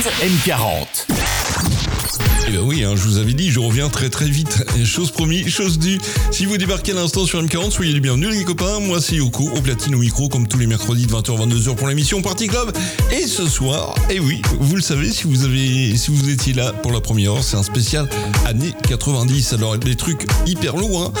M40. Eh ben oui, hein, je vous avais dit, je reviens très très vite. Chose promis, chose due. Si vous débarquez à l'instant sur M40, soyez les bienvenus les copains. Moi c'est Yoko, au platine au micro, comme tous les mercredis de 20h 22h pour l'émission Party Club. Et ce soir, eh oui, vous le savez, si vous avez, si vous étiez là pour la première heure, c'est un spécial années 90. Alors des trucs hyper hein,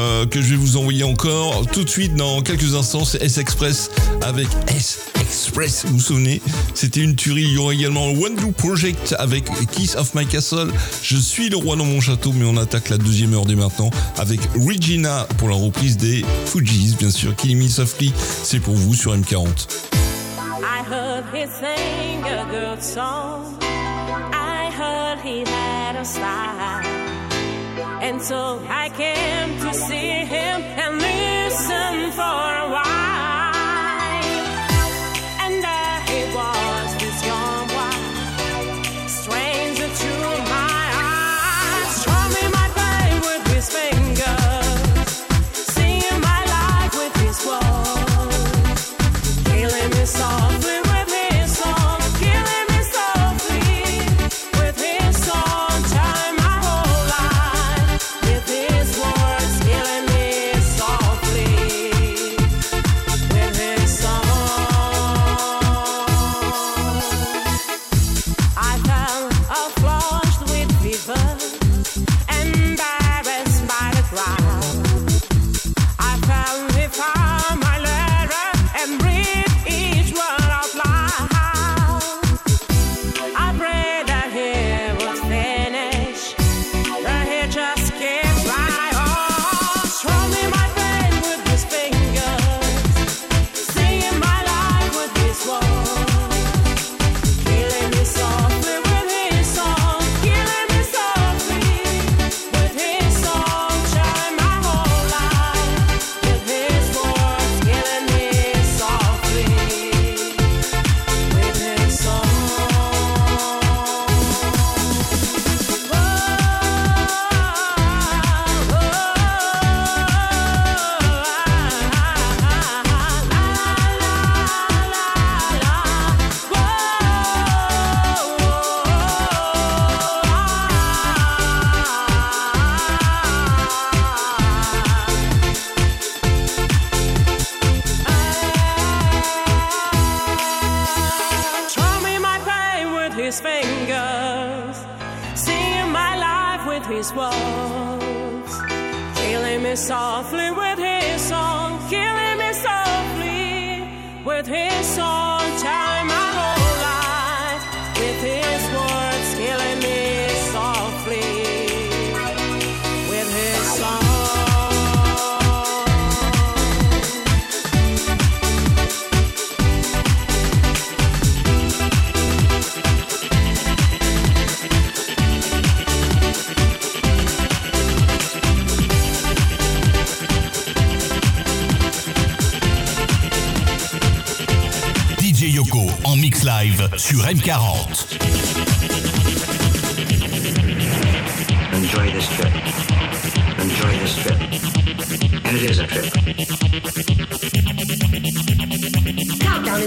euh, que je vais vous envoyer encore tout de suite dans quelques instants. C'est S-Express avec S Express, vous vous souvenez? C'était une tuerie. Il y aura également One Blue Project avec Kiss of My Castle. Je suis le roi dans mon château, mais on attaque la deuxième heure dès maintenant avec Regina pour la reprise des Fujis, bien sûr. Killing Me c'est pour vous sur M40. I heard he sang a good song. I heard he had a style. And so I came to see him and listen for a while. And was, this young stranger to my eyes. My pain with his fingers, singing my life with his words, healing me.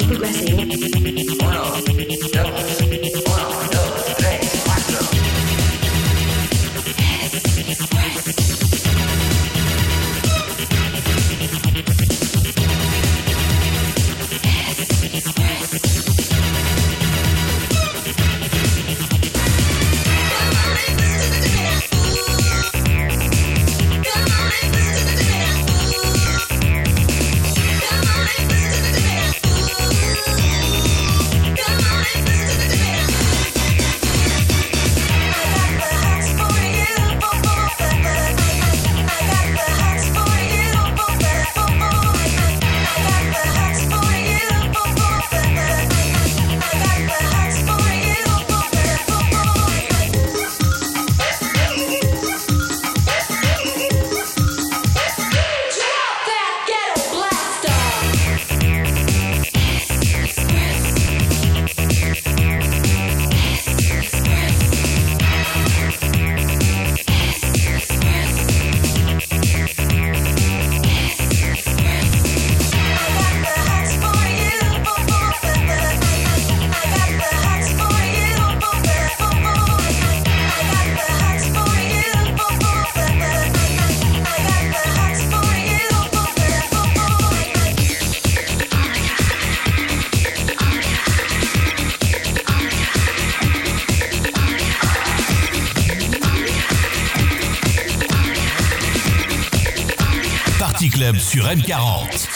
Progressing. Uno, Club sur M40.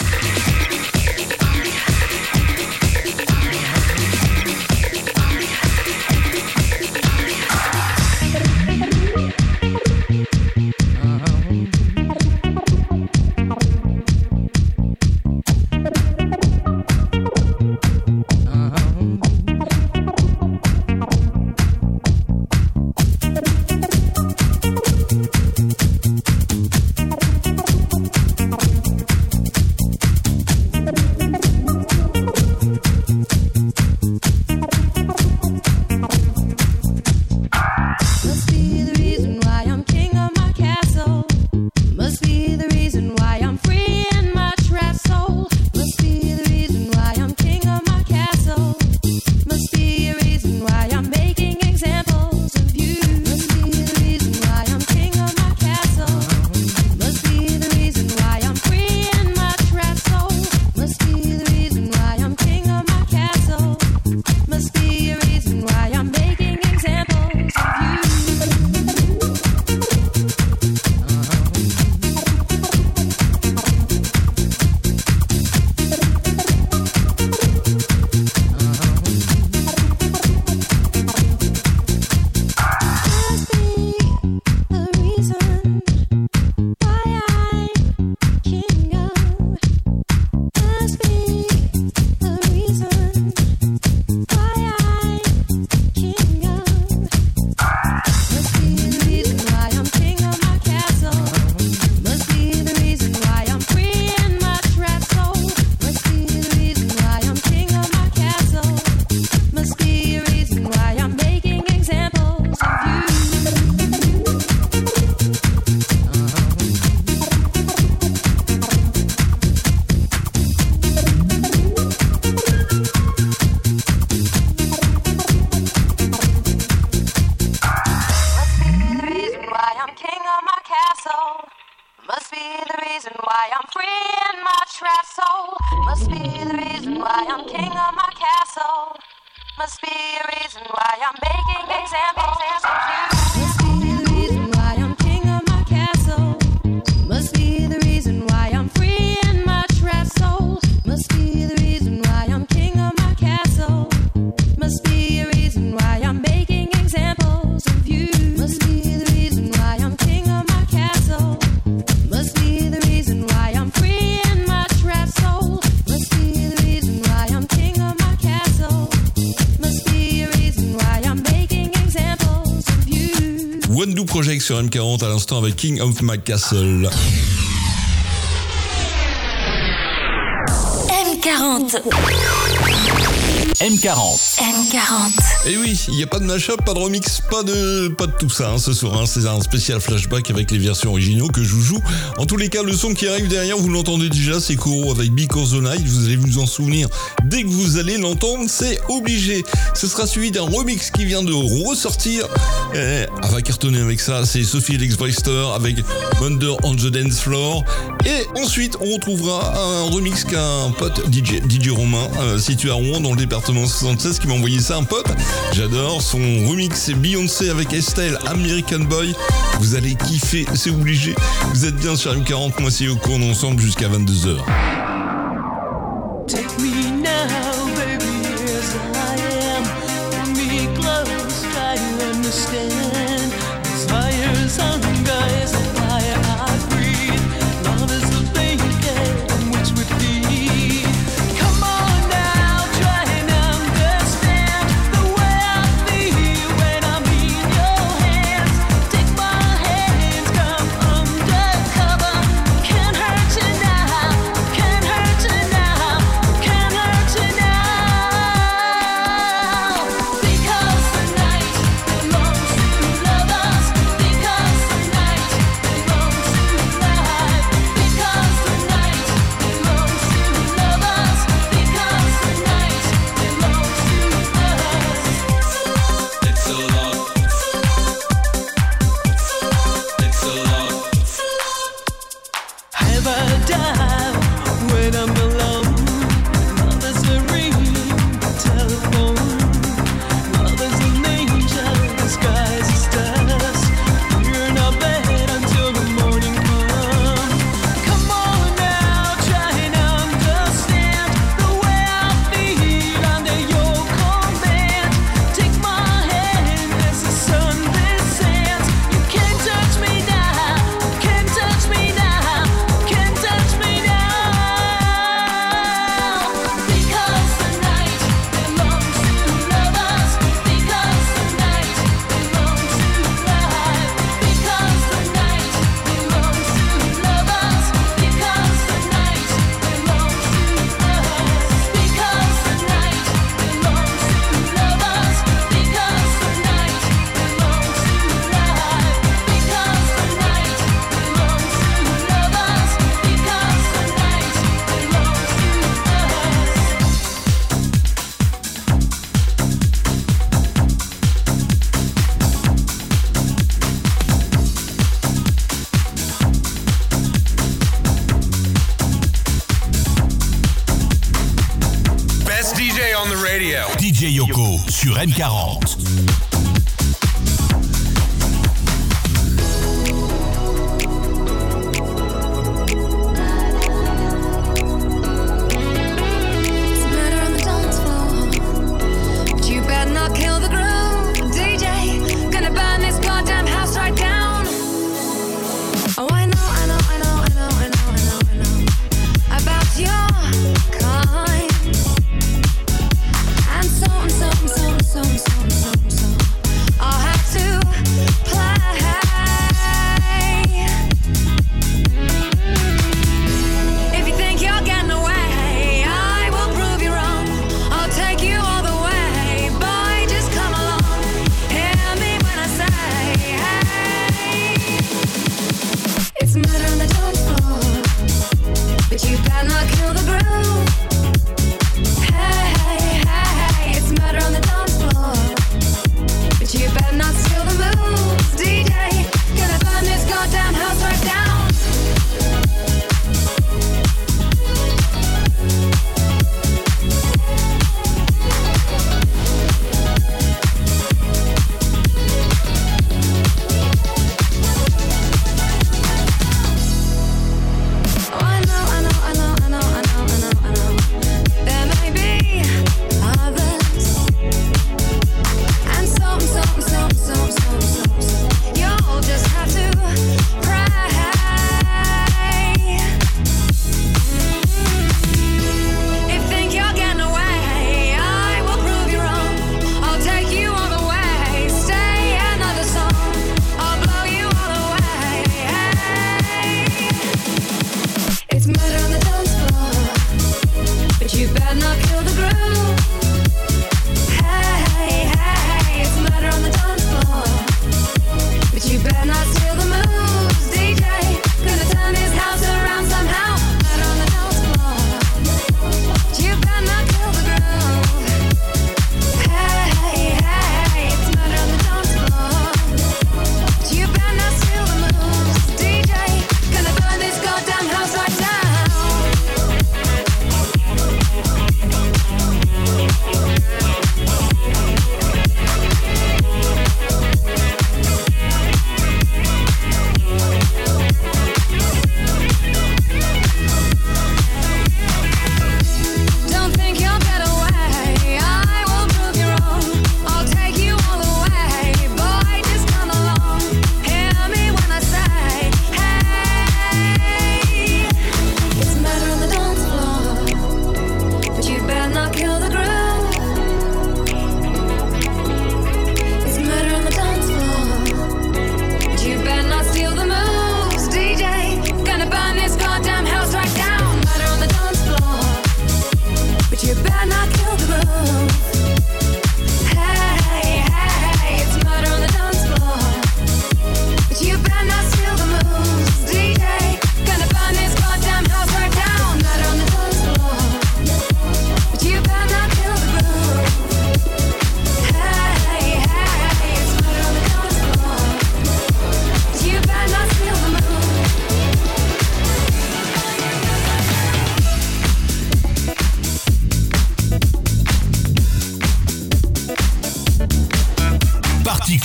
Sur M40 à l'instant avec King of My Castle. M40 M40. M40. Et oui, il n'y a pas de mashup, pas de remix, pas de, pas de tout ça hein, ce soir. Hein. C'est un spécial flashback avec les versions originaux que je vous joue. En tous les cas, le son qui arrive derrière, vous l'entendez déjà, c'est Koro avec Because the Night. Vous allez vous en souvenir dès que vous allez l'entendre, c'est obligé. Ce sera suivi d'un remix qui vient de ressortir. Eh, elle va cartonner avec ça. C'est Sophie Alex Brewster avec Wonder on the Dance Floor. Et ensuite, on retrouvera un remix qu'un pote DJ, DJ Romain, euh, situé à Rouen dans le département 76, qui m'a envoyé ça un pote. J'adore son remix Beyoncé avec Estelle, American Boy. Vous allez kiffer, c'est obligé. Vous êtes bien sur M40, moi c'est on est ensemble jusqu'à 22h. Lorraine 40.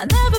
I never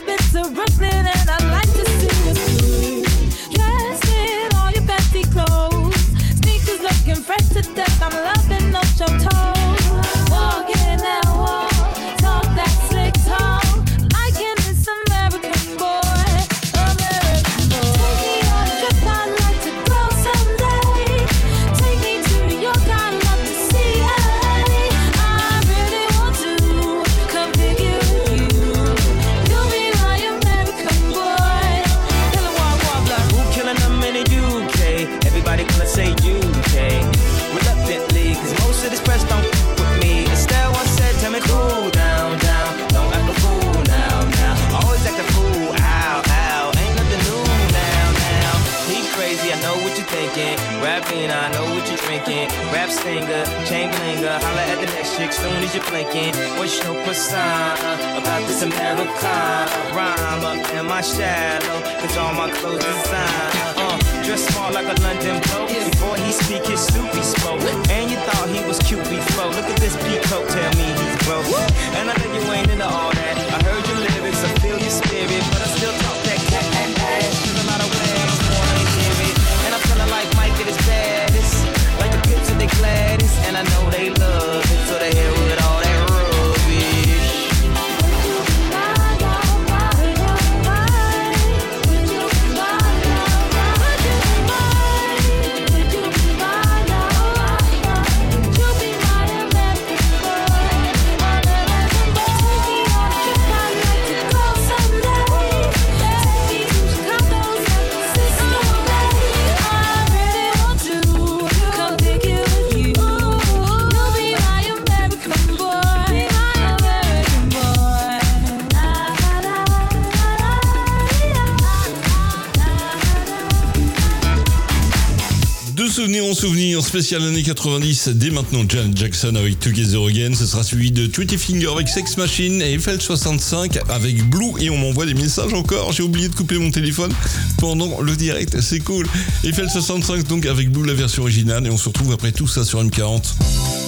souvenir spécial années 90, dès maintenant Janet Jackson avec Together Again, ce sera suivi de Tweety Finger avec Sex Machine et Eiffel 65 avec Blue. Et on m'envoie des messages encore, j'ai oublié de couper mon téléphone pendant le direct, c'est cool. Eiffel 65 donc avec Blue la version originale. Et on se retrouve après tout ça sur M40.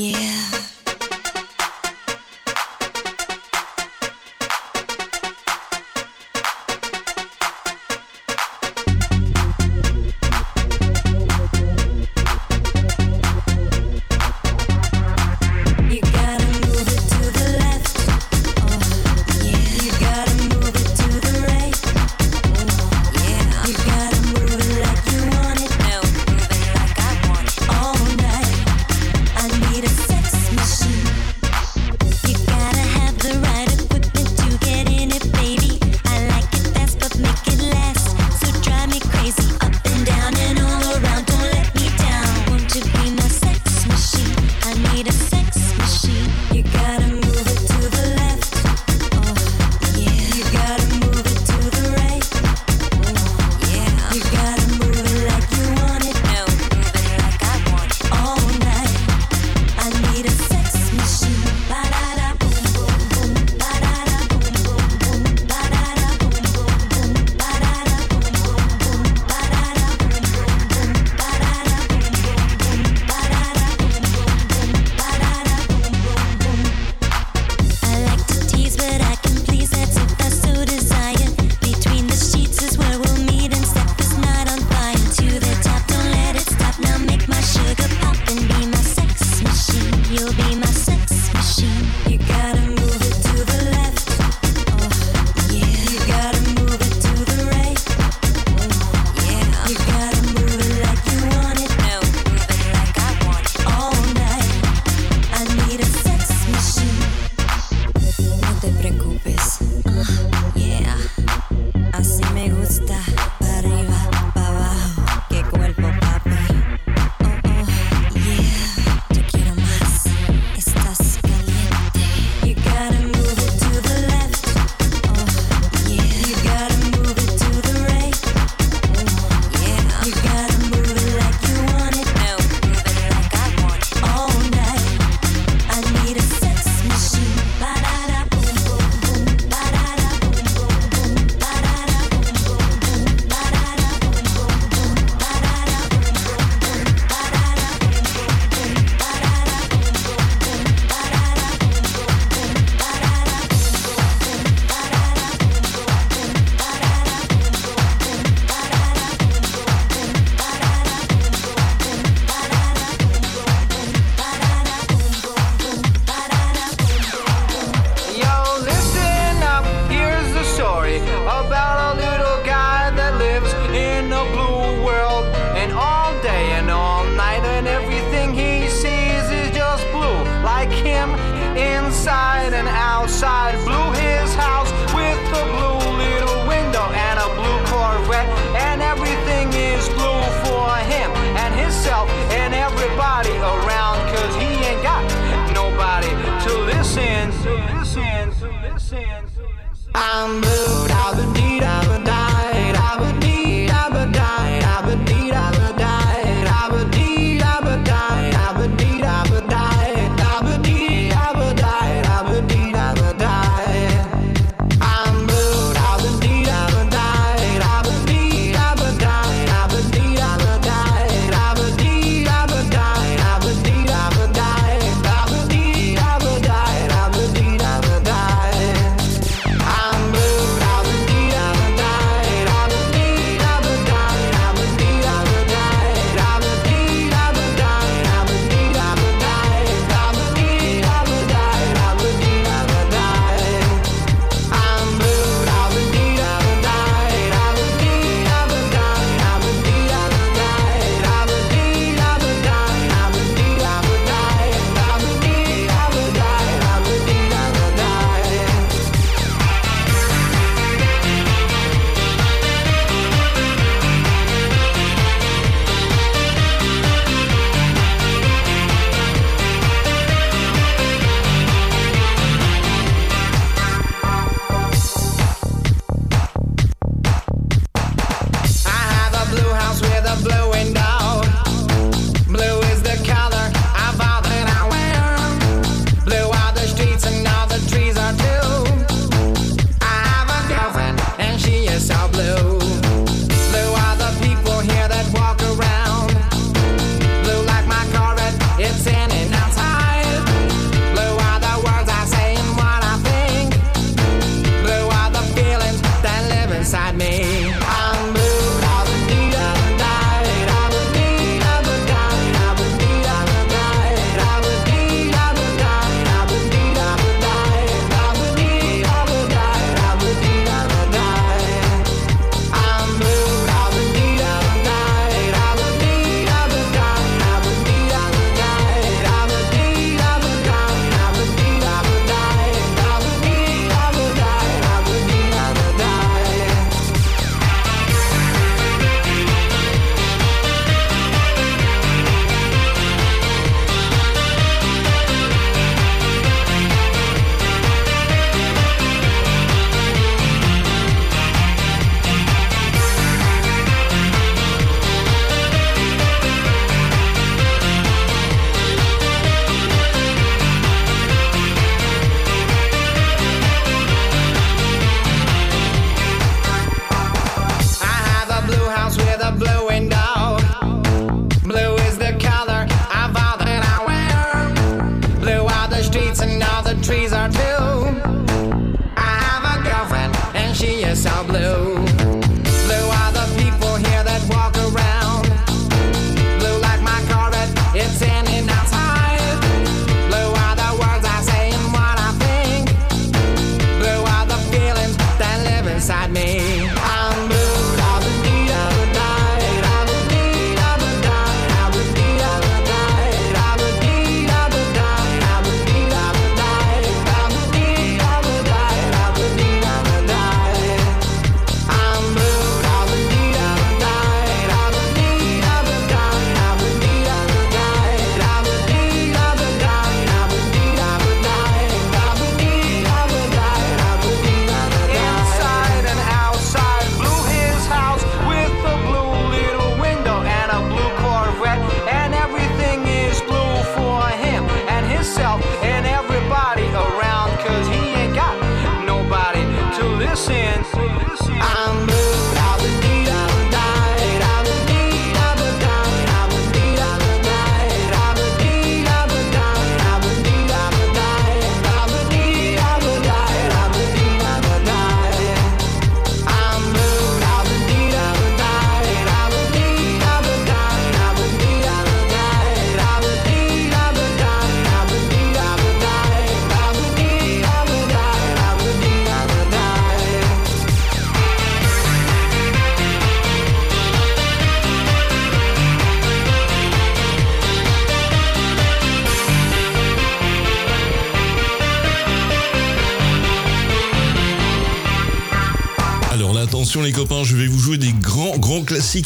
Yeah.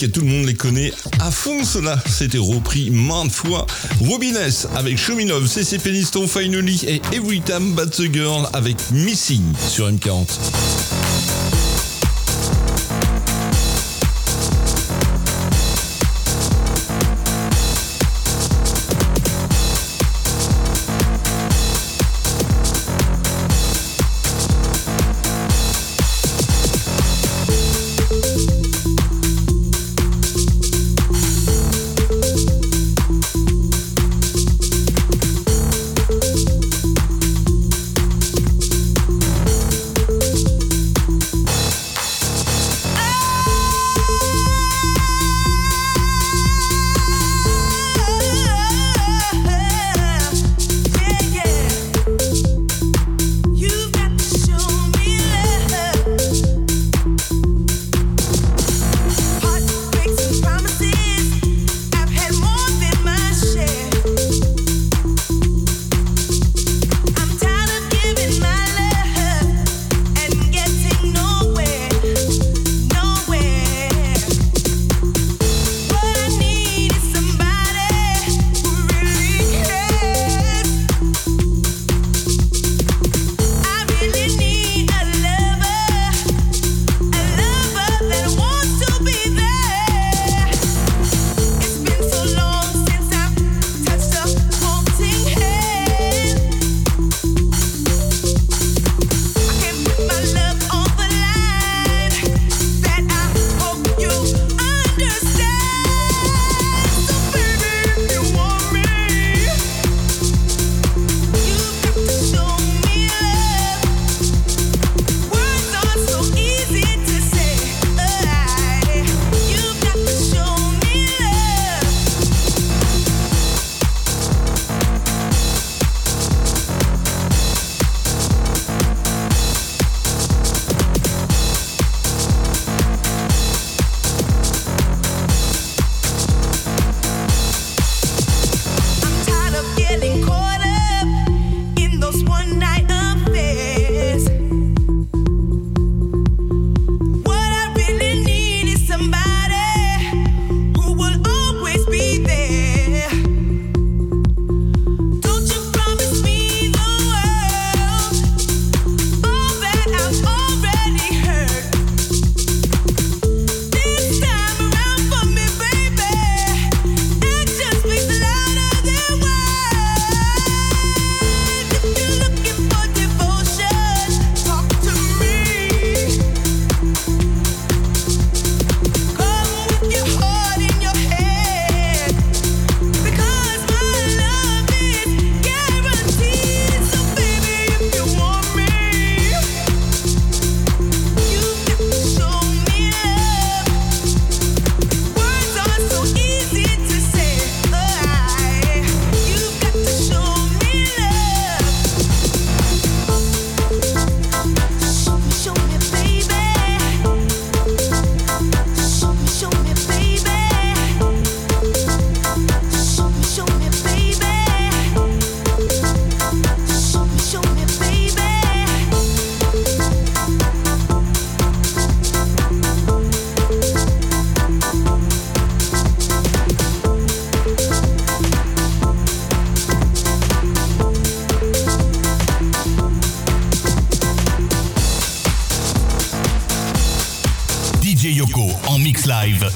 Et tout le monde les connaît à fond cela. C'était repris maintes fois. Robiness avec Shominov, CCP Liston Finally et Every Time the Girl avec Missing sur M40.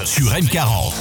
Sur M40.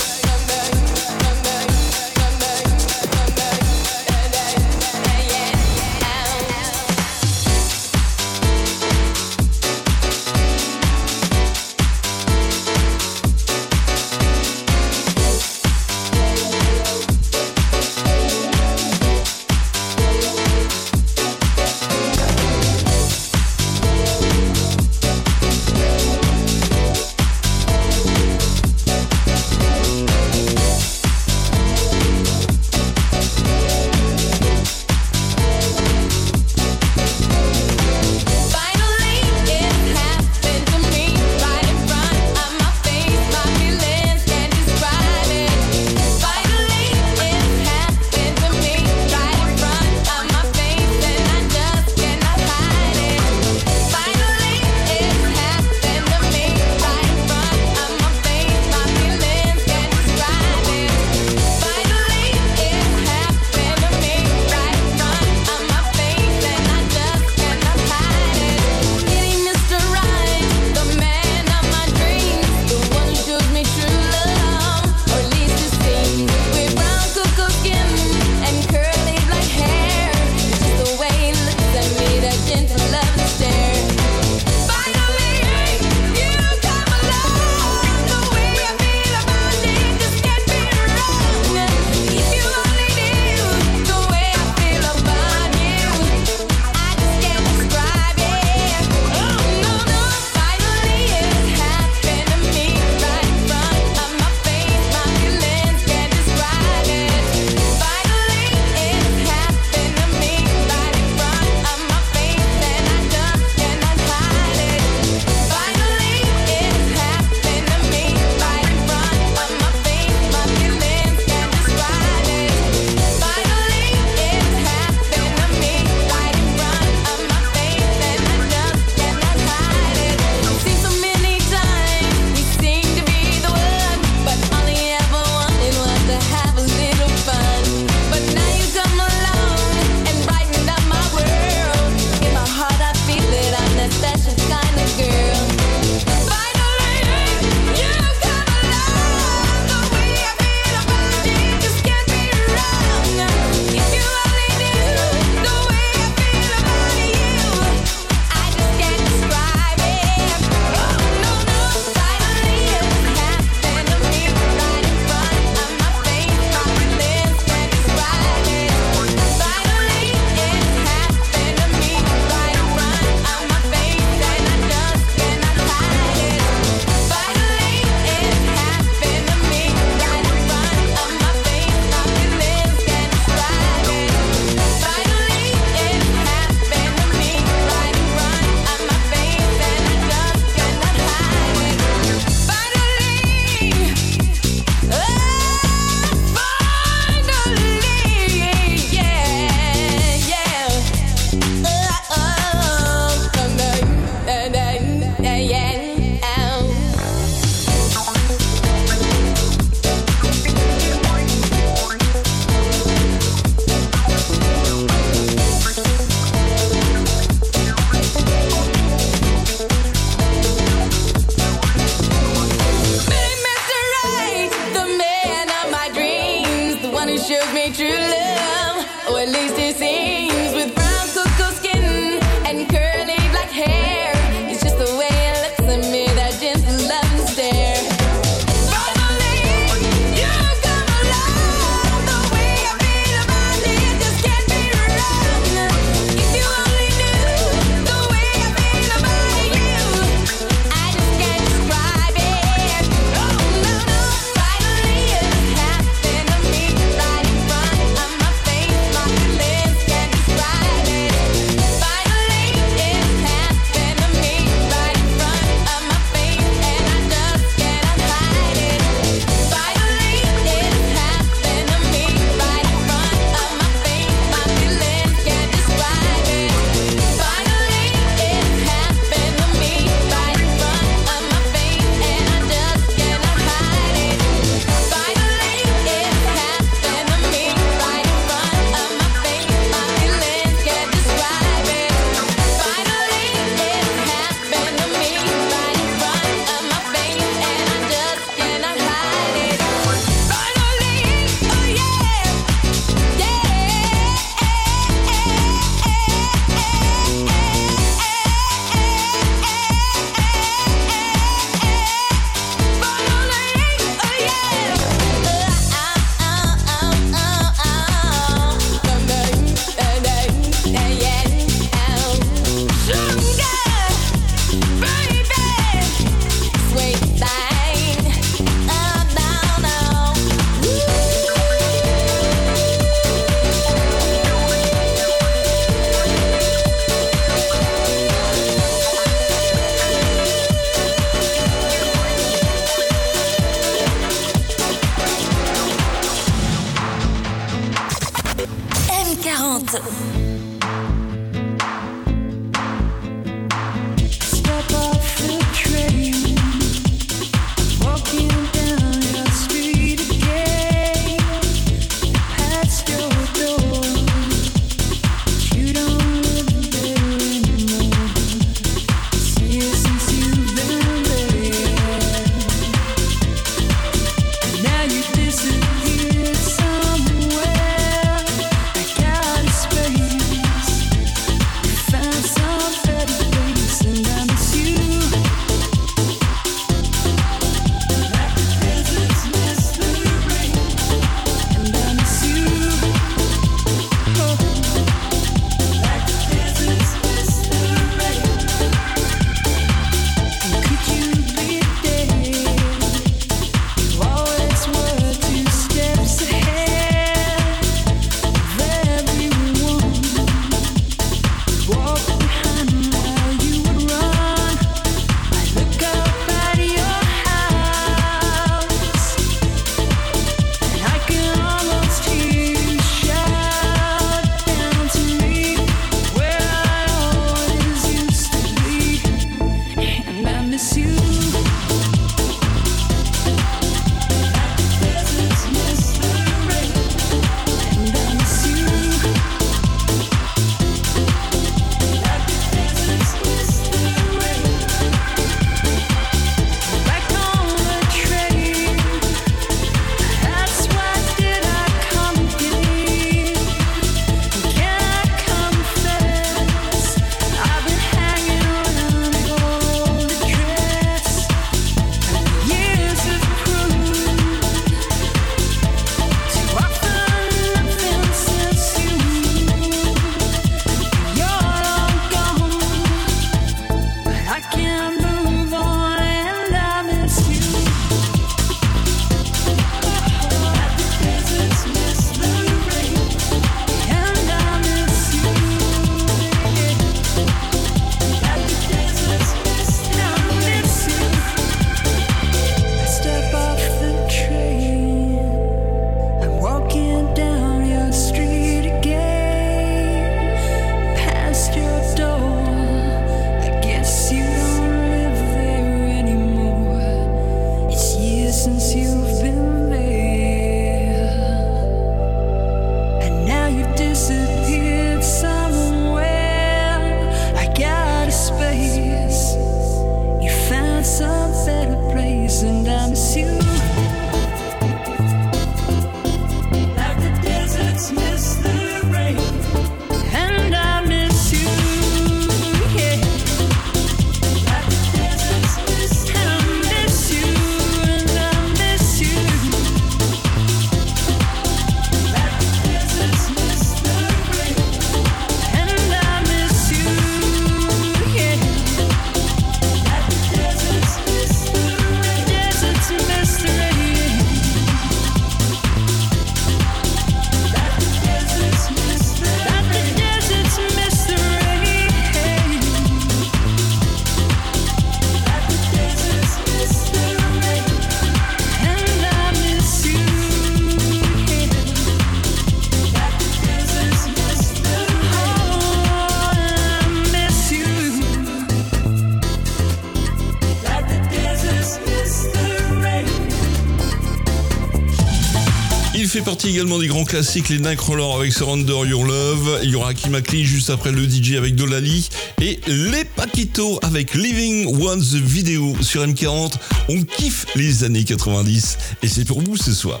Il fait partie également des grands classiques, les Nightcrawlers avec Surrender Your Love, il y aura juste après le DJ avec Dolali et les Paquito avec Living Once the Video sur M40. On kiffe les années 90 et c'est pour vous ce soir.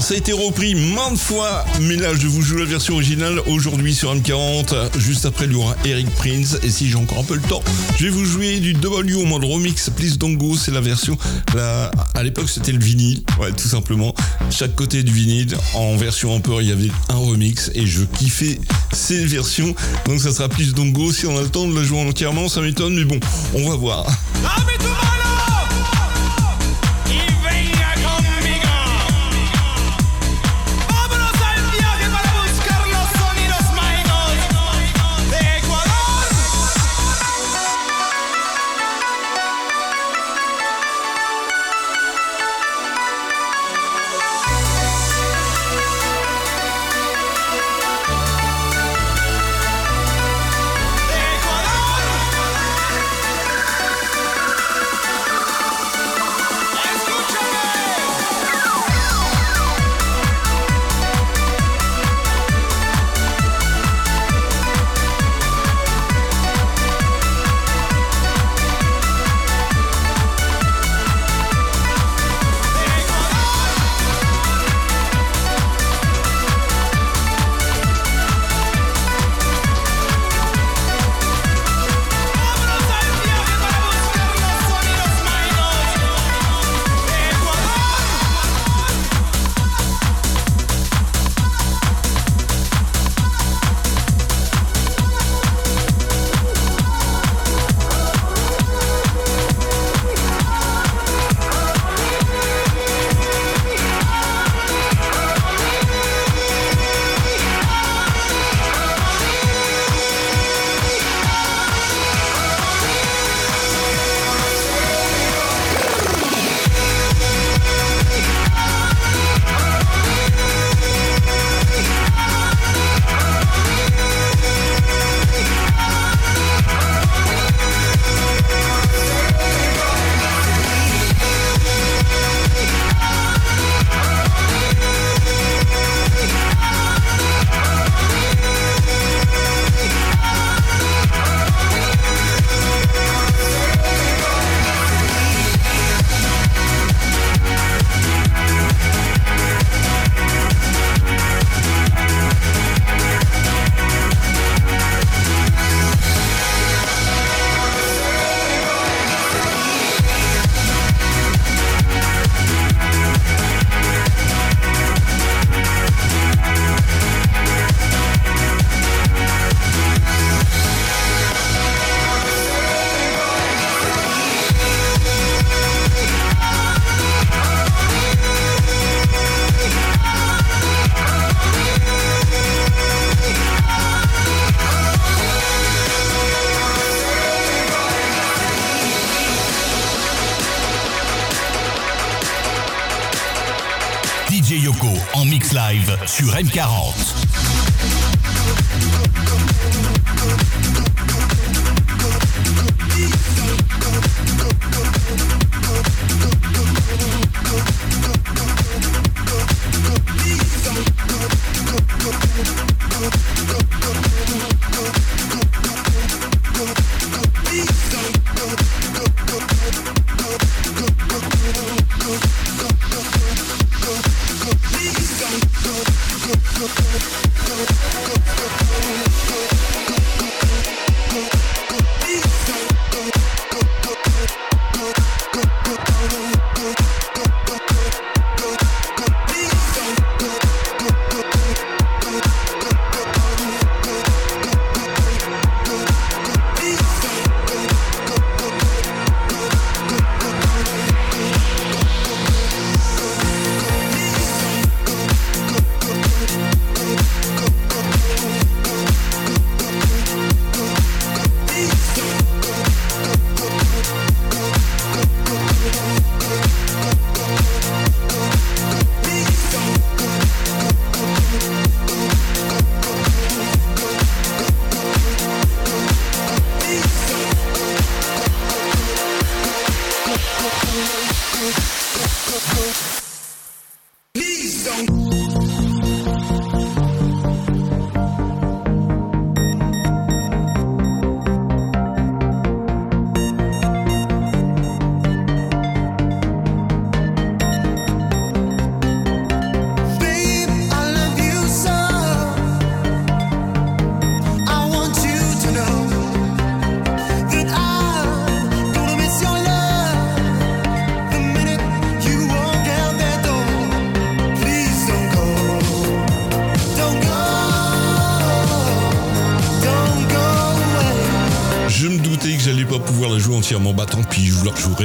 Ça a été repris maintes fois, mais là je vous joue la version originale aujourd'hui sur M40. Juste après, il y aura Eric Prince, et si j'ai encore un peu le temps, je vais vous jouer du W au mode remix. Please Don't Go, c'est la version. La... À l'époque, c'était le vinyle, ouais, tout simplement. Chaque côté du vinyle, en version Amper, il y avait un remix, et je kiffais ces versions. Donc ça sera Please Don't Go. Si on a le temps de la jouer entièrement, ça m'étonne, mais bon, on va voir. ¡Dame tu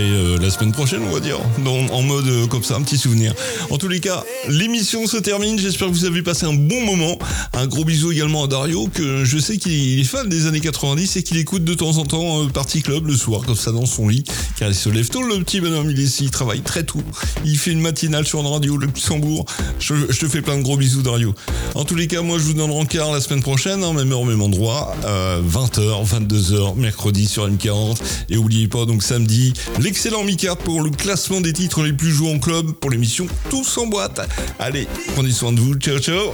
euh, la semaine prochaine, on va dire, ça, un petit souvenir. En tous les cas, l'émission se termine. J'espère que vous avez passé un bon moment. Un gros bisou également à Dario, que je sais qu'il est fan des années 90 et qu'il écoute de temps en temps euh, Party Club le soir, comme ça dans son lit, car il se lève tôt. Le petit bonhomme, il, est, il travaille très tôt. Il fait une matinale sur une radio, le Luxembourg. Je, je te fais plein de gros bisous, Dario. En tous les cas, moi, je vous donne rencard la semaine prochaine, hein, même heure, même endroit, euh, 20h, 22h, mercredi sur M40. Et oubliez pas, donc samedi, l'excellent Micard pour le classement des titres les plus joués en pour l'émission Tous en boîte. Allez, prenez soin de vous. Ciao, ciao.